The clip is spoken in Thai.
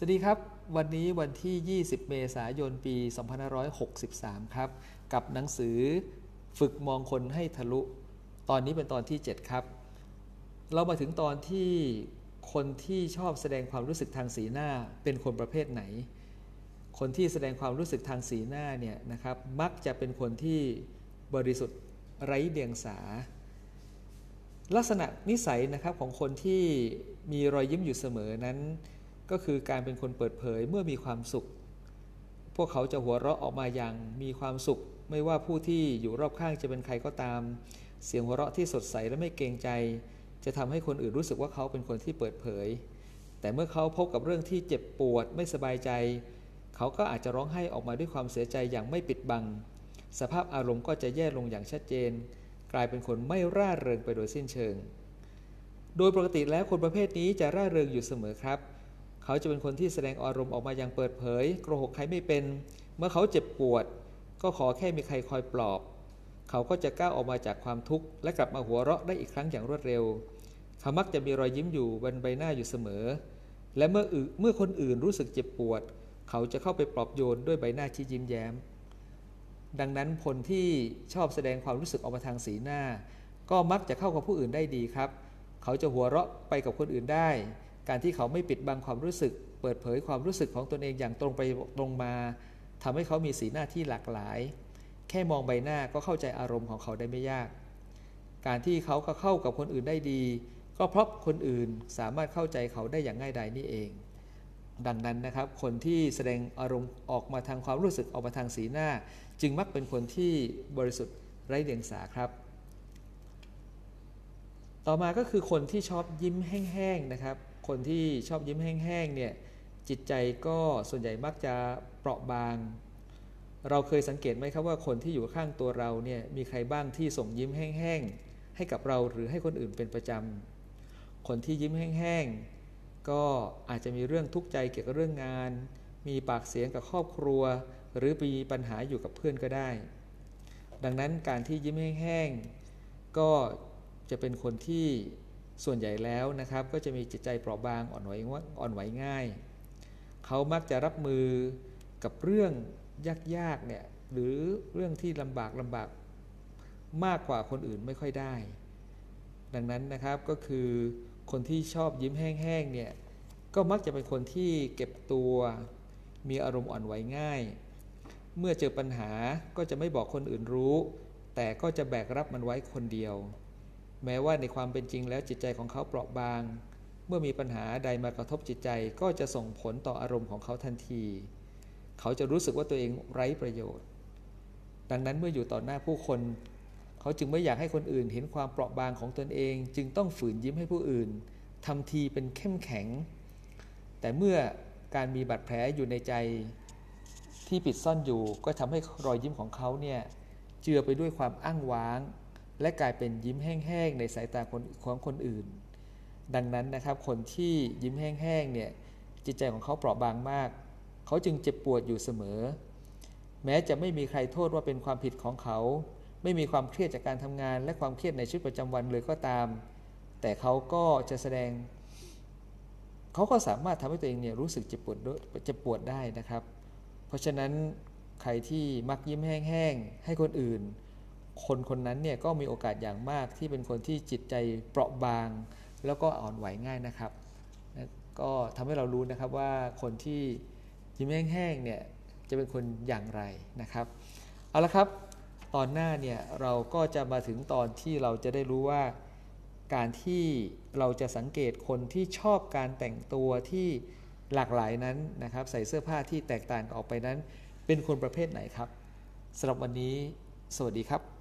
สวัสดีครับ วันนี้วันที่ 20 เมษายน ปี 2563 ครับ กับหนังสือฝึกมองคนให้ทะลุ ตอนนี้เป็นตอนที่ 7 ครับ เรามาถึงตอนที่คนที่ชอบแสดงความรู้สึกทางสีหน้าเป็นคนประเภทไหน คนที่แสดงความรู้สึกทางสีหน้าเนี่ยนะครับ มักจะเป็นคนที่บริสุทธิ์ไร้เดียงสา ลักษณะนิสัยนะครับของคนที่มีรอยยิ้มอยู่เสมอนั้น ก็คือการเป็นคนเปิดเผยเมื่อมีความสุข พวกเขาจะหัวเราะออกมาอย่างมีความสุข ไม่ว่าผู้ที่อยู่รอบข้างจะเป็นใครก็ตาม เสียงหัวเราะที่สดใสและไม่เกรงใจ จะทำให้คนอื่นรู้สึกว่าเขาเป็นคนที่เปิดเผย แต่เมื่อเขาพบกับเรื่องที่เจ็บปวดไม่สบายใจ เขาก็อาจจะร้องไห้ออกมาด้วยความเสียใจอย่างไม่ปิดบัง สภาพอารมณ์ก็จะแย่ลงอย่างชัดเจน กลายเป็นคนไม่ร่าเริงไปโดยสิ้นเชิง โดยปกติแล้วคนประเภทนี้จะร่าเริงอยู่เสมอครับเขาจะเป็นคนที่แสดงอารมณ์ออกมาอย่างเปิดเผยโกหกใครไม่เป็น เมื่อเขาเจ็บปวด ก็ขอแค่มีใครคอยปลอบ เขาก็จะก้าวออกมาจากความทุกข์และกลับมาหัวเราะได้อีกครั้งอย่างรวดเร็ว เขามักจะมีรอยยิ้มอยู่บนใบหน้าอยู่เสมอ และเมื่อเมื่อคนอื่นรู้สึกเจ็บปวด เขาจะเข้าไปปลอบโยนด้วยใบหน้าที่ยิ้มแย้ม ดังนั้นคนที่ชอบแสดงความรู้สึกออกมาทางสีหน้า ก็มักจะเข้ากับผู้อื่นได้ดีครับ เขาจะหัวเราะไปกับคนอื่นได้ การที่เขาไม่ปิดบังความรู้สึก เปิดเผยความรู้สึกของตนเองอย่างตรงไปตรงมาทำให้เขามีสีหน้าที่หลากหลาย แค่มองใบหน้าก็เข้าใจอารมณ์ของเขาได้ไม่ยาก การที่เขาก็เข้ากับคนอื่นได้ดี ก็เพราะคนอื่นสามารถเข้าใจเขาได้อย่างง่ายดายนี่เอง ดังนั้นนะครับ คนที่แสดงอารมณ์ออกมาทางความรู้สึกออกมาทางสีหน้า จึงมักเป็นคนที่บริสุทธิ์ไร้เดียงสาครับต่อมาก็คือคนที่ชอบยิ้มแห้งๆนะครับ คนที่ชอบยิ้มแห้งๆเนี่ยจิตใจก็ส่วนใหญ่มักจะเปราะบาง เราเคยสังเกตไหมครับว่าคนที่อยู่ข้างตัวเราเนี่ยมีใครบ้างที่ส่งยิ้มแห้งๆให้กับเราหรือให้คนอื่นเป็นประจำคนที่ยิ้มแห้งๆก็อาจจะมีเรื่องทุกข์ใจเกี่ยวกับเรื่องงาน มีปากเสียงกับครอบครัว หรือมีปัญหาอยู่กับเพื่อนก็ได้ ดังนั้นการที่ยิ้มแห้งๆก็จะเป็นคนที่ ส่วนใหญ่แล้วนะครับก็จะมีจิตใจเปราะบางอ่อนไหวอ่อนไหวง่าย เขามักจะรับมือกับเรื่องยากๆเนี่ยหรือเรื่องที่ลำบากลำบากมากกว่าคนอื่นไม่ค่อยได้ ดังนั้นนะครับก็คือคนที่ชอบยิ้มแห้งๆเนี่ยก็มักจะเป็นคนที่เก็บตัว มีอารมณ์อ่อนไหวง่าย เมื่อเจอปัญหาก็จะไม่บอกคนอื่นรู้ แต่ก็จะแบกรับมันไว้คนเดียว แม้ว่าในความเป็นจริงแล้วจิตใจของเขาเปราะบาง เมื่อมีปัญหาใดมากระทบจิตใจก็จะส่งผลต่ออารมณ์ของเขาทันที เขาจะรู้สึกว่าตัวเองไร้ประโยชน์ ดังนั้นเมื่ออยู่ต่อหน้าผู้คน เขาจึงไม่อยากให้คนอื่นเห็นความเปราะบางของตนเอง จึงต้องฝืนยิ้มให้ผู้อื่นทำทีเป็นเข้มแข็ง แต่เมื่อการมีบาดแผลอยู่ในใจที่ปิดซ่อนอยู่ก็ทำให้รอยยิ้มของเขาเนี่ยเจือไปด้วยความอ้างว้าง และกลายเป็นยิ้มแห้งๆในสายตาของคนอื่น ดังนั้นนะครับคนที่ยิ้มแห้งๆเนี่ยจิตใจของเขาเปราะบางมาก เขาจึงเจ็บปวดอยู่เสมอ แม้จะไม่มีใครโทษว่าเป็นความผิดของเขา ไม่มีความเครียดจากการทำงาน และความเครียดในชีวิตประจำวันเลยก็ตาม แต่เขาก็จะแสดง เขาก็สามารถทำให้ตัวเองเนี่ยรู้สึกเจ็บปวดเจ็บปวดได้นะครับ เพราะฉะนั้นใครที่มักยิ้มแห้งๆให้คนอื่น คนคนนั้นเนี่ยก็มีโอกาสอย่างมากที่เป็นคนที่จิตใจเปราะบาง แล้วก็อ่อนไหวง่ายนะครับ ก็ทำให้เรารู้นะครับว่าคนที่ยิ้มแห้งๆเนี่ยจะเป็นคนอย่างไรนะครับ เอาละครับ ตอนหน้าเนี่ยเราก็จะมาถึงตอนที่เราจะได้รู้ว่า การที่เราจะสังเกตคนที่ชอบการแต่งตัวที่หลากหลายนั้นนะครับ ใส่เสื้อผ้าที่แตกต่างออกไปนั้น เป็นคนประเภทไหนครับสำหรับวันนี้ สวัสดีครับ